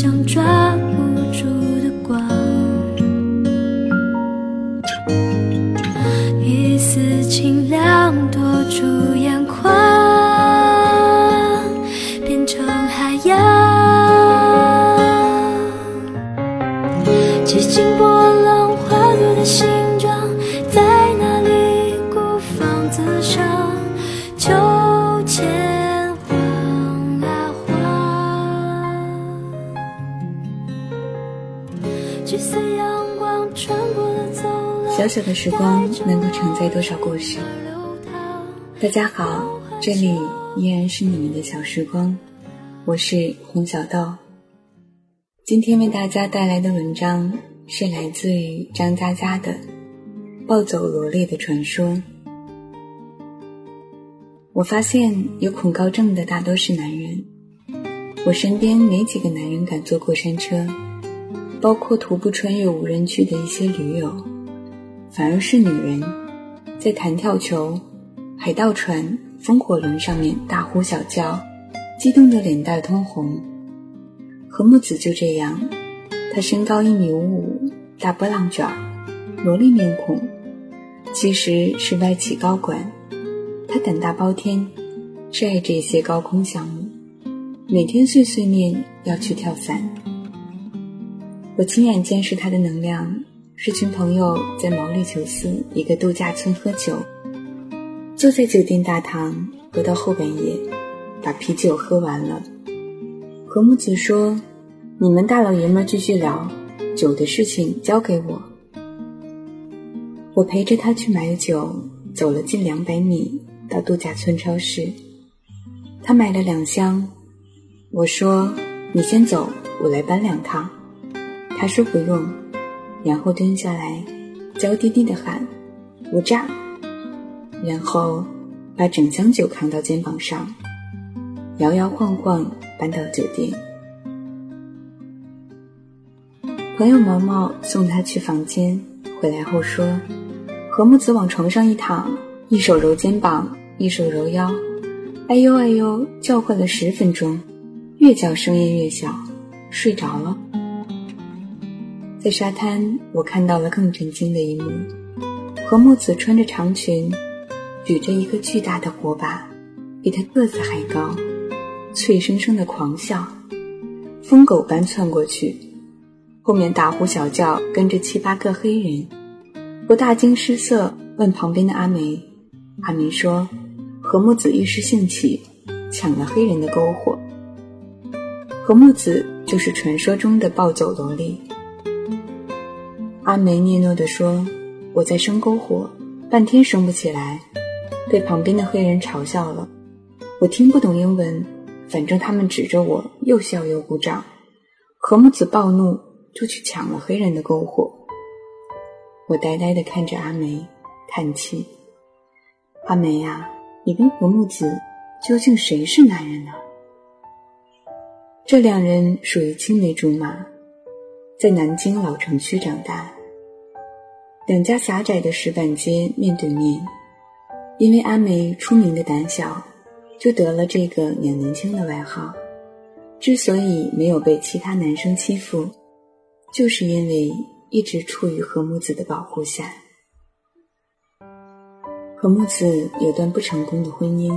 想抓时光能够承载多少故事？大家好，这里依然是你们的小时光，我是洪小豆。今天为大家带来的文章是来自于张嘉佳的《暴走萝莉的传说》。我发现有恐高症的大多是男人，我身边没几个男人敢坐过山车，包括徒步穿越无人区的一些驴友，反而是女人在弹跳球、海盗船、风火轮上面大呼小叫，激动的脸蛋通红。何木子就这样，他身高一米五五，大波浪卷，萝莉面孔，其实是外企高管。他胆大包天，热爱这些高空项目，每天碎碎念要去跳伞。我亲眼见识他的能量，是群朋友在毛里求斯一个度假村喝酒，坐在酒店大堂喝到后半夜，把啤酒喝完了。何木子说：“你们大老爷们继续聊，酒的事情交给我。”我陪着他去买酒，走了近两百米，到度假村超市。他买了两箱，我说：“你先走，我来搬两趟。”他说不用，然后蹲下来，娇滴滴的喊：“无炸！”然后把整箱酒扛到肩膀上，摇摇晃晃搬到酒店。朋友毛毛送他去房间，回来后说：“何木子往床上一躺，一手揉肩膀，一手揉腰，哎呦哎呦叫唤了十分钟，越叫声音越小，睡着了。”在沙滩，我看到了更震惊的一幕：何木子穿着长裙，举着一个巨大的火把，比他个子还高，脆生生的狂笑，疯狗般窜过去，后面大呼小叫，跟着七八个黑人。我大惊失色，问旁边的阿梅，阿梅说：“何木子一时兴起，抢了黑人的篝火。何木子就是传说中的暴走萝莉。”阿梅嗫嚅地说：“我在生篝火，半天生不起来，被旁边的黑人嘲笑了。我听不懂英文，反正他们指着我又笑又鼓掌。何木子暴怒，就去抢了黑人的篝火。我呆呆地看着阿梅，叹气：阿梅呀，你跟何木子究竟谁是男人呢？这两人属于青梅竹马，在南京老城区长大。”两家狭窄的石板街面对面，因为阿梅出名的胆小，就得了这个“娘年轻”的外号。之所以没有被其他男生欺负，就是因为一直处于何木子的保护下。何木子有段不成功的婚姻，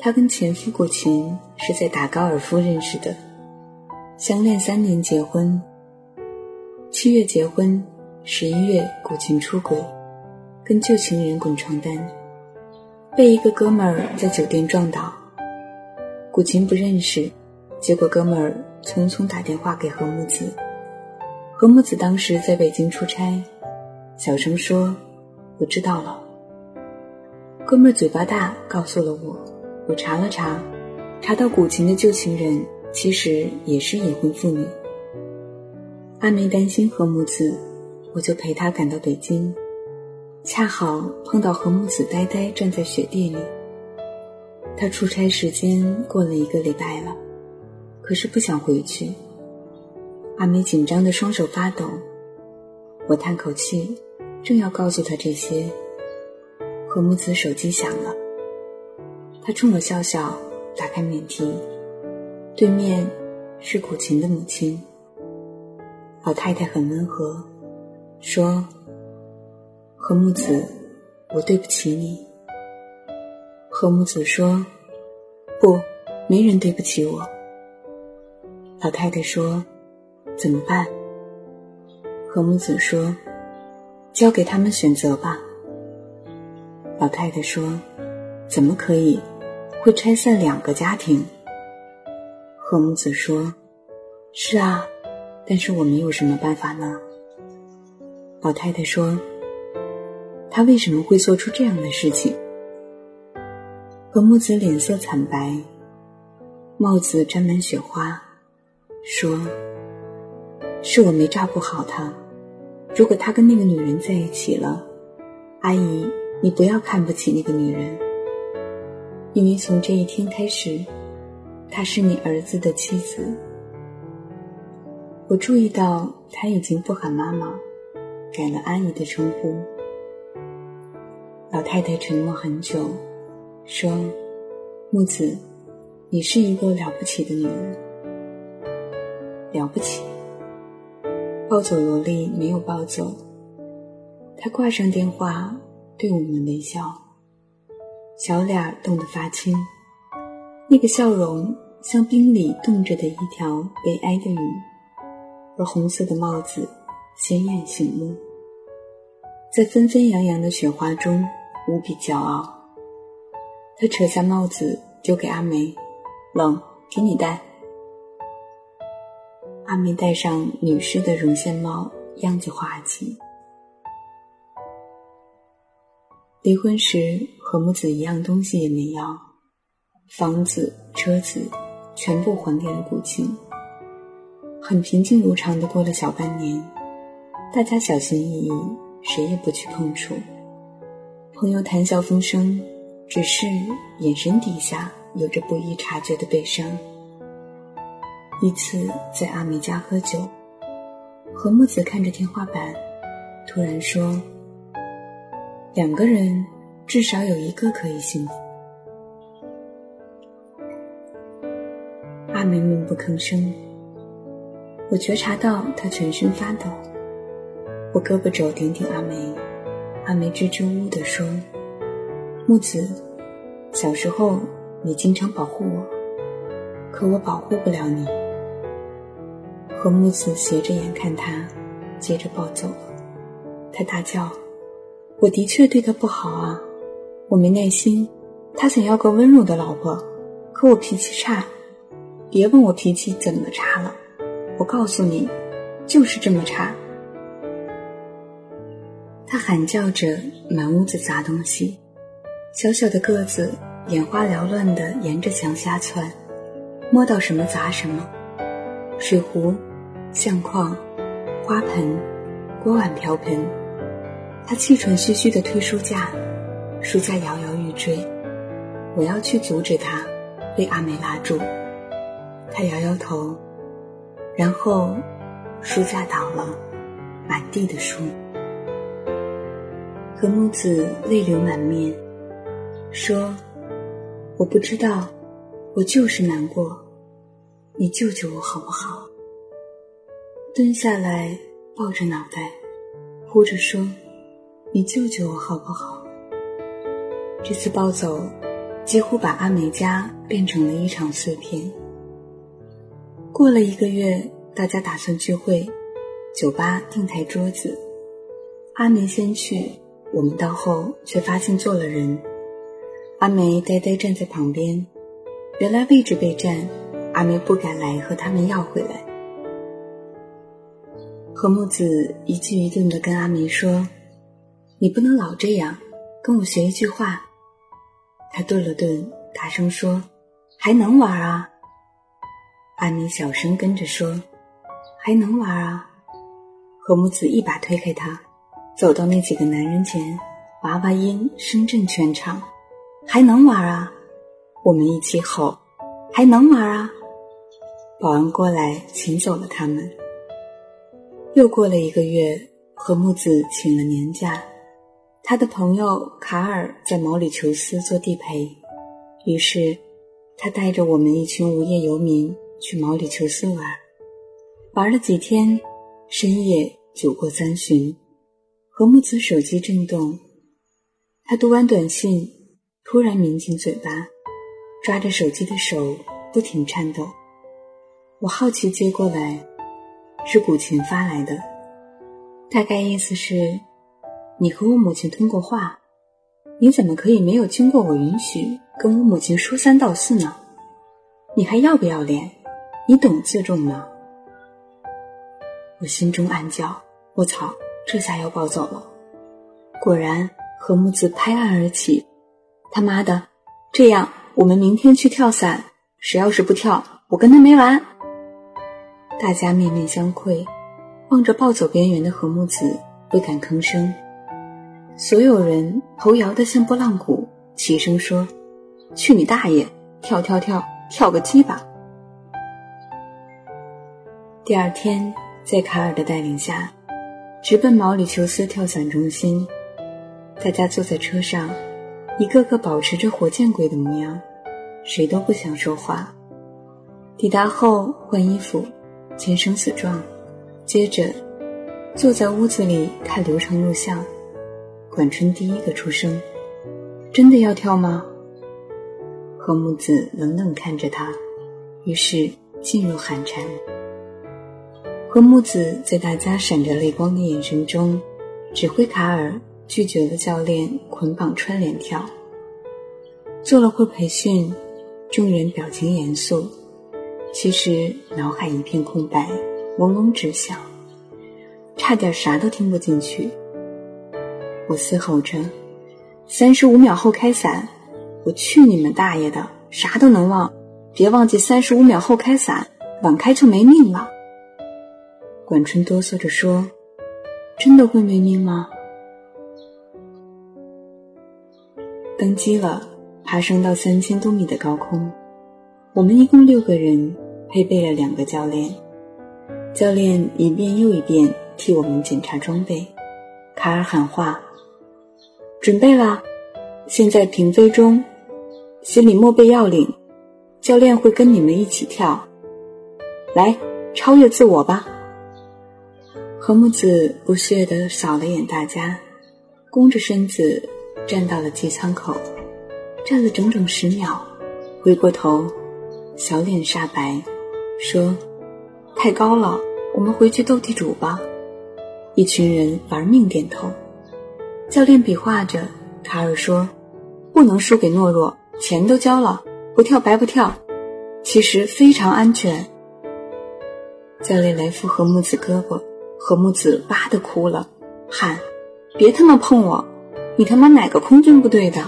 她跟前夫古琴是在打高尔夫认识的，相恋三年结婚，七月结婚。十一月，古琴出轨，跟旧情人滚床单，被一个哥们儿在酒店撞倒。古琴不认识，结果哥们儿匆匆打电话给何木子。何木子当时在北京出差，小声说：“我知道了。”哥们儿嘴巴大，告诉了我。我查了查，查到古琴的旧情人其实也是已婚妇女。阿梅担心何木子，我就陪他赶到北京，恰好碰到何木子呆呆站在雪地里。他出差时间过了一个礼拜了，可是不想回去。阿梅紧张的双手发抖，我叹口气，正要告诉他这些，何木子手机响了，他冲我笑笑，打开免提，对面是古琴的母亲。老太太很温和，说：“何木子，我对不起你。”何木子说：“不，没人对不起我。”老太太说：“怎么办？”何木子说：“交给他们选择吧。”老太太说：“怎么可以？会拆散两个家庭。”何木子说：“是啊。”但是我们有什么办法呢？老太太说：“他为什么会做出这样的事情？”何木子脸色惨白，帽子沾满雪花，说：“是我没照顾好他。如果他跟那个女人在一起了，阿姨，你不要看不起那个女人，因为从这一天开始，她是你儿子的妻子。”我注意到他已经不喊妈妈，改了阿姨的称呼。老太太沉默很久，说：“木子，你是一个了不起的女人，了不起。”抱走萝莉没有抱走，他挂上电话，对我们微笑，小脸冻得发青，那个笑容像冰里冻着的一条悲哀的鱼。而红色的帽子鲜艳醒目，在纷纷扬扬的雪花中无比骄傲。他扯下帽子丢给阿梅，冷，给你戴。阿梅戴上女士的绒线帽，样子滑稽。离婚时，和木子一样东西也没要，房子、车子全部还给了古琴。很平静如常的过了小半年，大家小心翼翼，谁也不去碰触。朋友谈笑风生，只是眼神底下有着不易察觉的悲伤。一次在阿梅家喝酒，何木子看着天花板，突然说：“两个人至少有一个可以幸福。”阿梅闷不吭声。我觉察到他全身发抖，我胳膊肘点点阿梅，阿梅支支吾吾地说：“木子，小时候你经常保护我，可我保护不了你。”何木子斜着眼看他，接着抱走了。他大叫：“我的确对他不好啊，我没耐心。他想要个温柔的老婆，可我脾气差。别问我脾气怎么差了。”我告诉你，就是这么差。他喊叫着，满屋子砸东西，小小的个子眼花缭乱地沿着墙瞎窜，摸到什么砸什么，水壶、相框、花盆、锅碗瓢盆。他气喘吁吁地推书架，书架摇摇欲坠。我要去阻止他，被阿梅拉住。他摇摇头。然后，书架倒了，满地的书。何木子泪流满面，说：“我不知道，我就是难过，你救救我好不好？”蹲下来抱着脑袋，哭着说：“你救救我好不好？”这次暴走，几乎把阿梅家变成了一场碎片。过了一个月，大家打算聚会，酒吧订台桌子。阿梅先去，我们到后却发现坐了人。阿梅呆呆站在旁边，原来位置被占，阿梅不敢来和他们要回来。何木子一句一顿地跟阿梅说：“你不能老这样，跟我学一句话。”他顿了顿，大声说：“还能玩啊？”阿米小声跟着说：“还能玩啊！”何木子一把推开他，走到那几个男人前，娃娃音声震全场：“还能玩啊！”我们一起吼：“还能玩啊！”保安过来请走了他们。又过了一个月，何木子请了年假，他的朋友卡尔在毛里求斯做地陪，于是他带着我们一群无业游民去毛里求斯玩。玩了几天，深夜酒过三巡，何木子手机震动，他读完短信，突然抿紧嘴巴，抓着手机的手不停颤抖。我好奇接过来，是古琴发来的，大概意思是：你和我母亲通过话，你怎么可以没有经过我允许跟我母亲说三道四呢？你还要不要脸？你懂自重吗？我心中暗叫：“我操，这下要暴走了！”果然，何木子拍案而起：“他妈的，这样我们明天去跳伞，谁要是不跳，我跟他没完！”大家面面相窥，望着暴走边缘的何木子，不敢吭声。所有人头摇得像拨浪鼓，齐声说：“去你大爷！跳跳跳，跳个鸡巴！”第二天。在卡尔的带领下，直奔毛里求斯跳伞中心。大家坐在车上，一个个保持着火箭鬼的模样，谁都不想说话。抵达后换衣服，签生死状，接着坐在屋子里看流程录像。管春第一个出声：“真的要跳吗？”何木子冷冷看着他，于是噤若寒蝉。何木子在大家闪着泪光的眼神中，指挥卡尔拒绝了教练捆绑串联跳。做了会培训，众人表情严肃，其实脑海一片空白，嗡嗡直响，差点啥都听不进去。我嘶吼着：“三十五秒后开伞！”我去你们大爷的，啥都能忘，别忘记三十五秒后开伞，晚开就没命了。管春哆嗦着说：“真的会没命吗？”登机了，爬升到三千多米的高空。我们一共六个人，配备了两个教练。教练一遍又一遍替我们检查装备。卡尔喊话：“准备了，现在平飞中，心里默背要领，教练会跟你们一起跳。来，超越自我吧。”何木子不屑地扫了眼大家，弓着身子站到了机舱口，站了整整十秒，回过头，小脸煞白，说：“太高了，我们回去斗地主吧。”一群人玩命点头。教练比划着，卡尔说：“不能输给懦弱，钱都交了，不跳白不跳。其实非常安全。”教练来扶何木子胳膊。何木子哇的哭了，喊：“别他妈碰我！你他妈哪个空军部队的？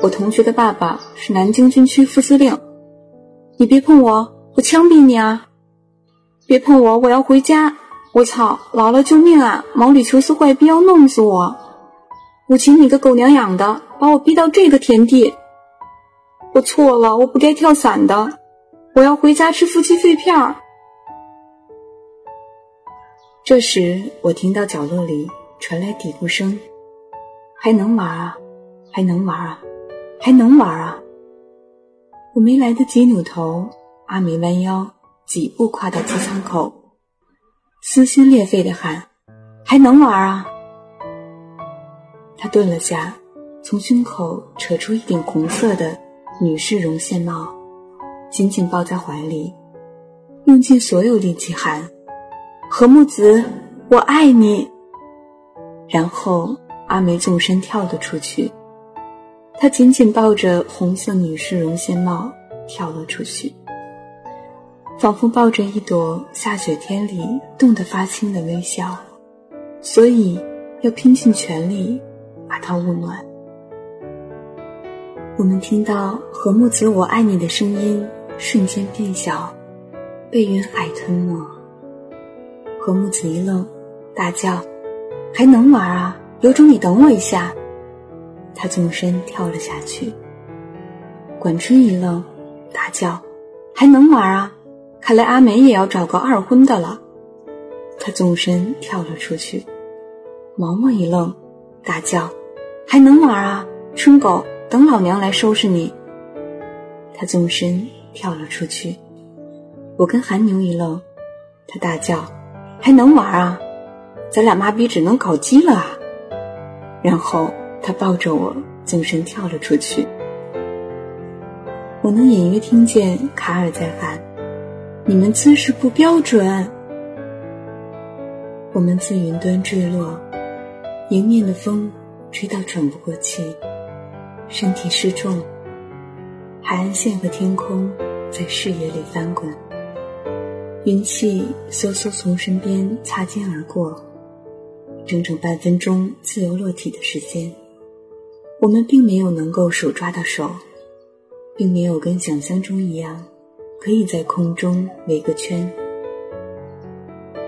我同学的爸爸是南京军区副司令。你别碰我，我枪毙你啊！别碰我，我要回家！我操，姥姥救命啊！毛里求斯坏逼要弄死我！武琴，你个狗娘养的，把我逼到这个田地！我错了，我不该跳伞的！我要回家吃夫妻肺片儿！”这时，我听到角落里传来嘀咕声：“还能玩啊，还能玩啊，还能玩啊！”我没来得及扭头，阿梅弯腰几步跨到机舱口，撕心裂肺地喊：“还能玩啊！”他顿了下，从胸口扯出一顶红色的女士绒线帽，紧紧抱在怀里，用尽所有力气喊。何木子，我爱你。然后阿梅纵身跳了出去，她紧紧抱着红色女士绒线帽跳了出去，仿佛抱着一朵下雪天里冻得发青的微笑，所以要拼尽全力把它捂暖。我们听到何木子“我爱你”的声音瞬间变小，被云海吞没。何木子一愣，大叫：“还能玩啊！有种你等我一下！”他纵身跳了下去。管春一愣，大叫：“还能玩啊！看来阿梅也要找个二婚的了。”他纵身跳了出去。毛毛一愣，大叫：“还能玩啊！春狗，等老娘来收拾你！”他纵身跳了出去。我跟韩牛一愣，他大叫：“还能玩啊！咱俩妈逼只能搞基了啊！”然后他抱着我纵身跳了出去。我能隐约听见卡尔在喊：“你们姿势不标准。”我们自云端坠落。迎面的风吹到喘不过气，身体失重。海岸线和天空在视野里翻滚，云气嗖嗖从身边擦肩而过。整整半分钟自由落体的时间，我们并没有能够手抓到手，并没有跟想象中一样，可以在空中围个圈。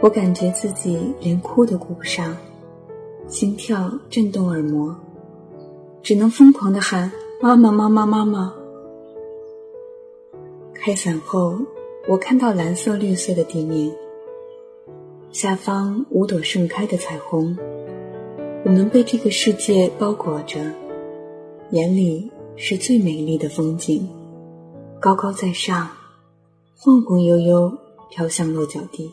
我感觉自己连哭都顾不上。心跳震动耳膜，只能疯狂的喊“妈妈，妈妈，妈妈”。开伞后，我看到蓝色、绿色的地面，下方五朵盛开的彩虹。我们被这个世界包裹着，眼里是最美丽的风景，高高在上，晃晃悠悠飘向落脚地。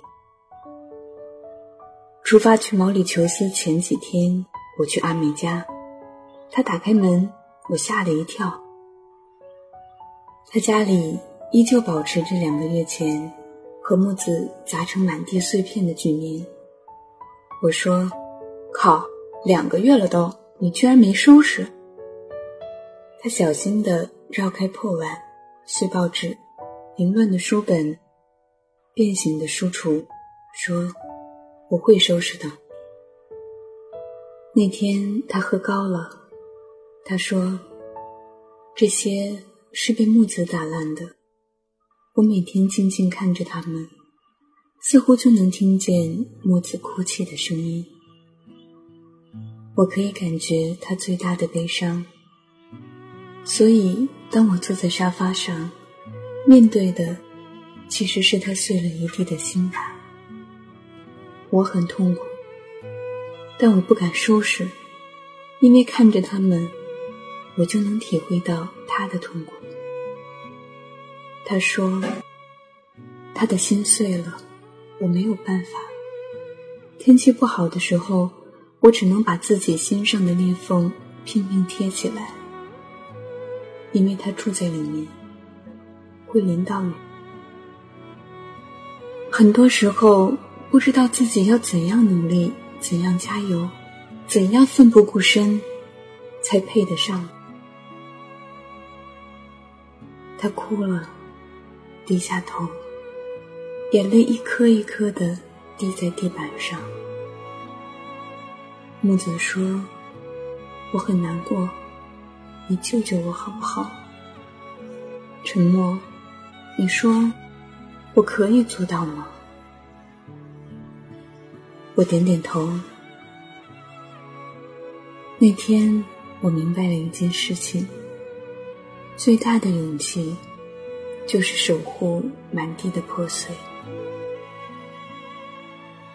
出发去毛里求斯前几天，我去阿美家，他打开门，我吓了一跳。他家里依旧保持着两个月前和木子砸成满地碎片的局面。我说：“靠，两个月了都，你居然没收拾？”他小心地绕开破碗、碎报纸、凌乱的书本、变形的书橱，说。我会收拾的。那天他喝高了，他说：“这些是被木子打烂的。”我每天静静看着他们，似乎就能听见木子哭泣的声音。我可以感觉他最大的悲伤。所以，当我坐在沙发上，面对的其实是他碎了一地的心吧。我很痛苦，但我不敢收拾，因为看着他们，我就能体会到他的痛苦。他说：“他的心碎了，我没有办法。天气不好的时候，我只能把自己心上的裂缝拼命贴起来，因为他住在里面，会淋到雨。很多时候。”不知道自己要怎样努力，怎样加油，怎样奋不顾身，才配得上。他哭了，低下头，眼泪一颗一颗的滴在地板上。木子说：“我很难过，你救救我好不好？”沉默，你说我可以做到吗？我点点头。那天，我明白了一件事情：最大的勇气，就是守护满地的破碎。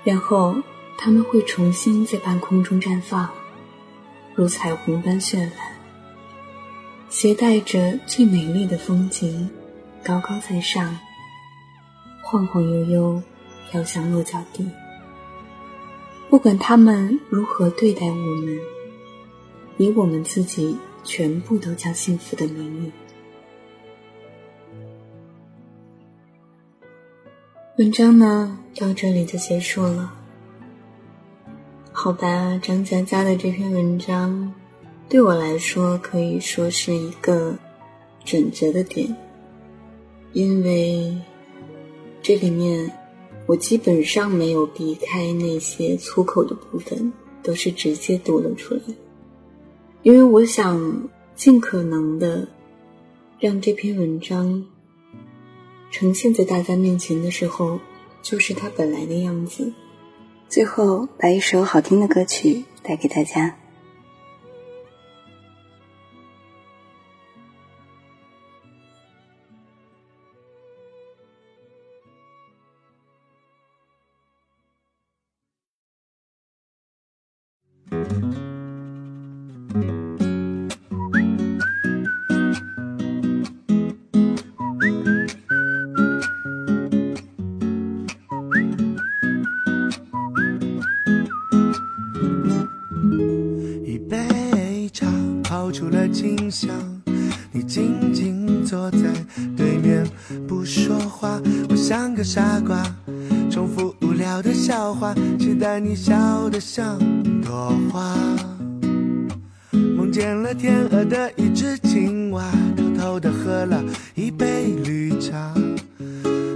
然后，他们会重新在半空中绽放，如彩虹般绚烂，携带着最美丽的风景，高高在上，晃晃悠悠，飘向落脚地。不管他们如何对待我们，以我们自己全部都将幸福的名义。文章呢，到这里就结束了。好吧，张佳佳的这篇文章，对我来说可以说是一个转折的点，因为这里面。我基本上没有避开那些粗口的部分，都是直接读了出来，因为我想尽可能的让这篇文章呈现在大家面前的时候，就是它本来的样子。最后，把一首好听的歌曲带给大家。你静静坐在对面不说话，我像个傻瓜，重复无聊的笑话，期待你笑得像朵花。梦见了天鹅的一只青蛙，偷偷的喝了一杯绿茶。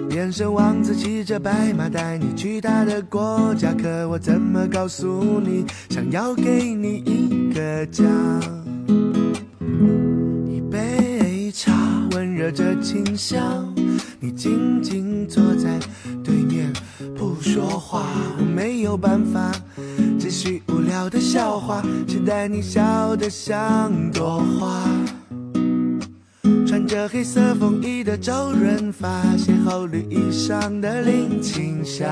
变身王子骑着白马带你去他的国家，可我怎么告诉你，想要给你一个家。热着清香，你静静坐在对面不说话，我没有办法继续无聊的笑话，期待你笑得像朵花。穿着黑色风衣的周润发，邂逅绿衣裳的林青霞，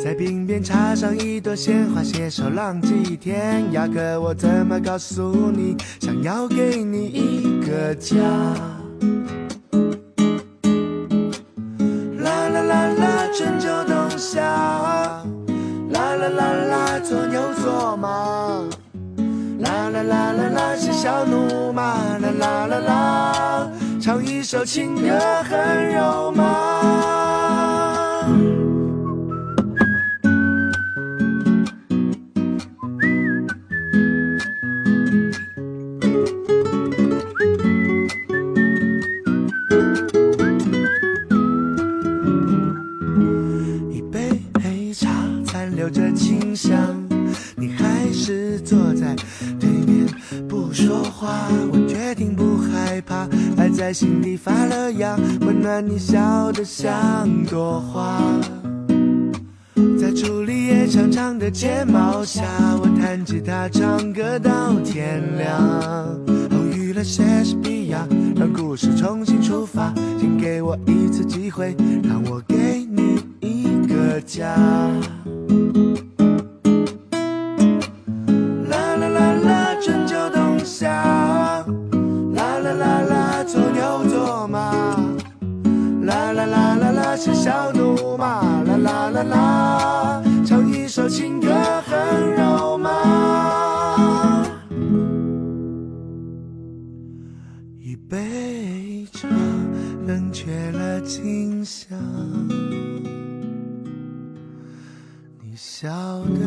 在鬓边插上一朵鲜花，携手浪迹天涯。可我怎么告诉你，想要给你一个家？小，怒骂，啦啦啦啦，唱一首情歌很肉麻。机会让我给你一个家。啦啦啦啦春秋冬夏。啦啦啦啦做牛做马。啦啦啦啦啦是小怒吗啦啦啦啦唱一首情笑得像朵。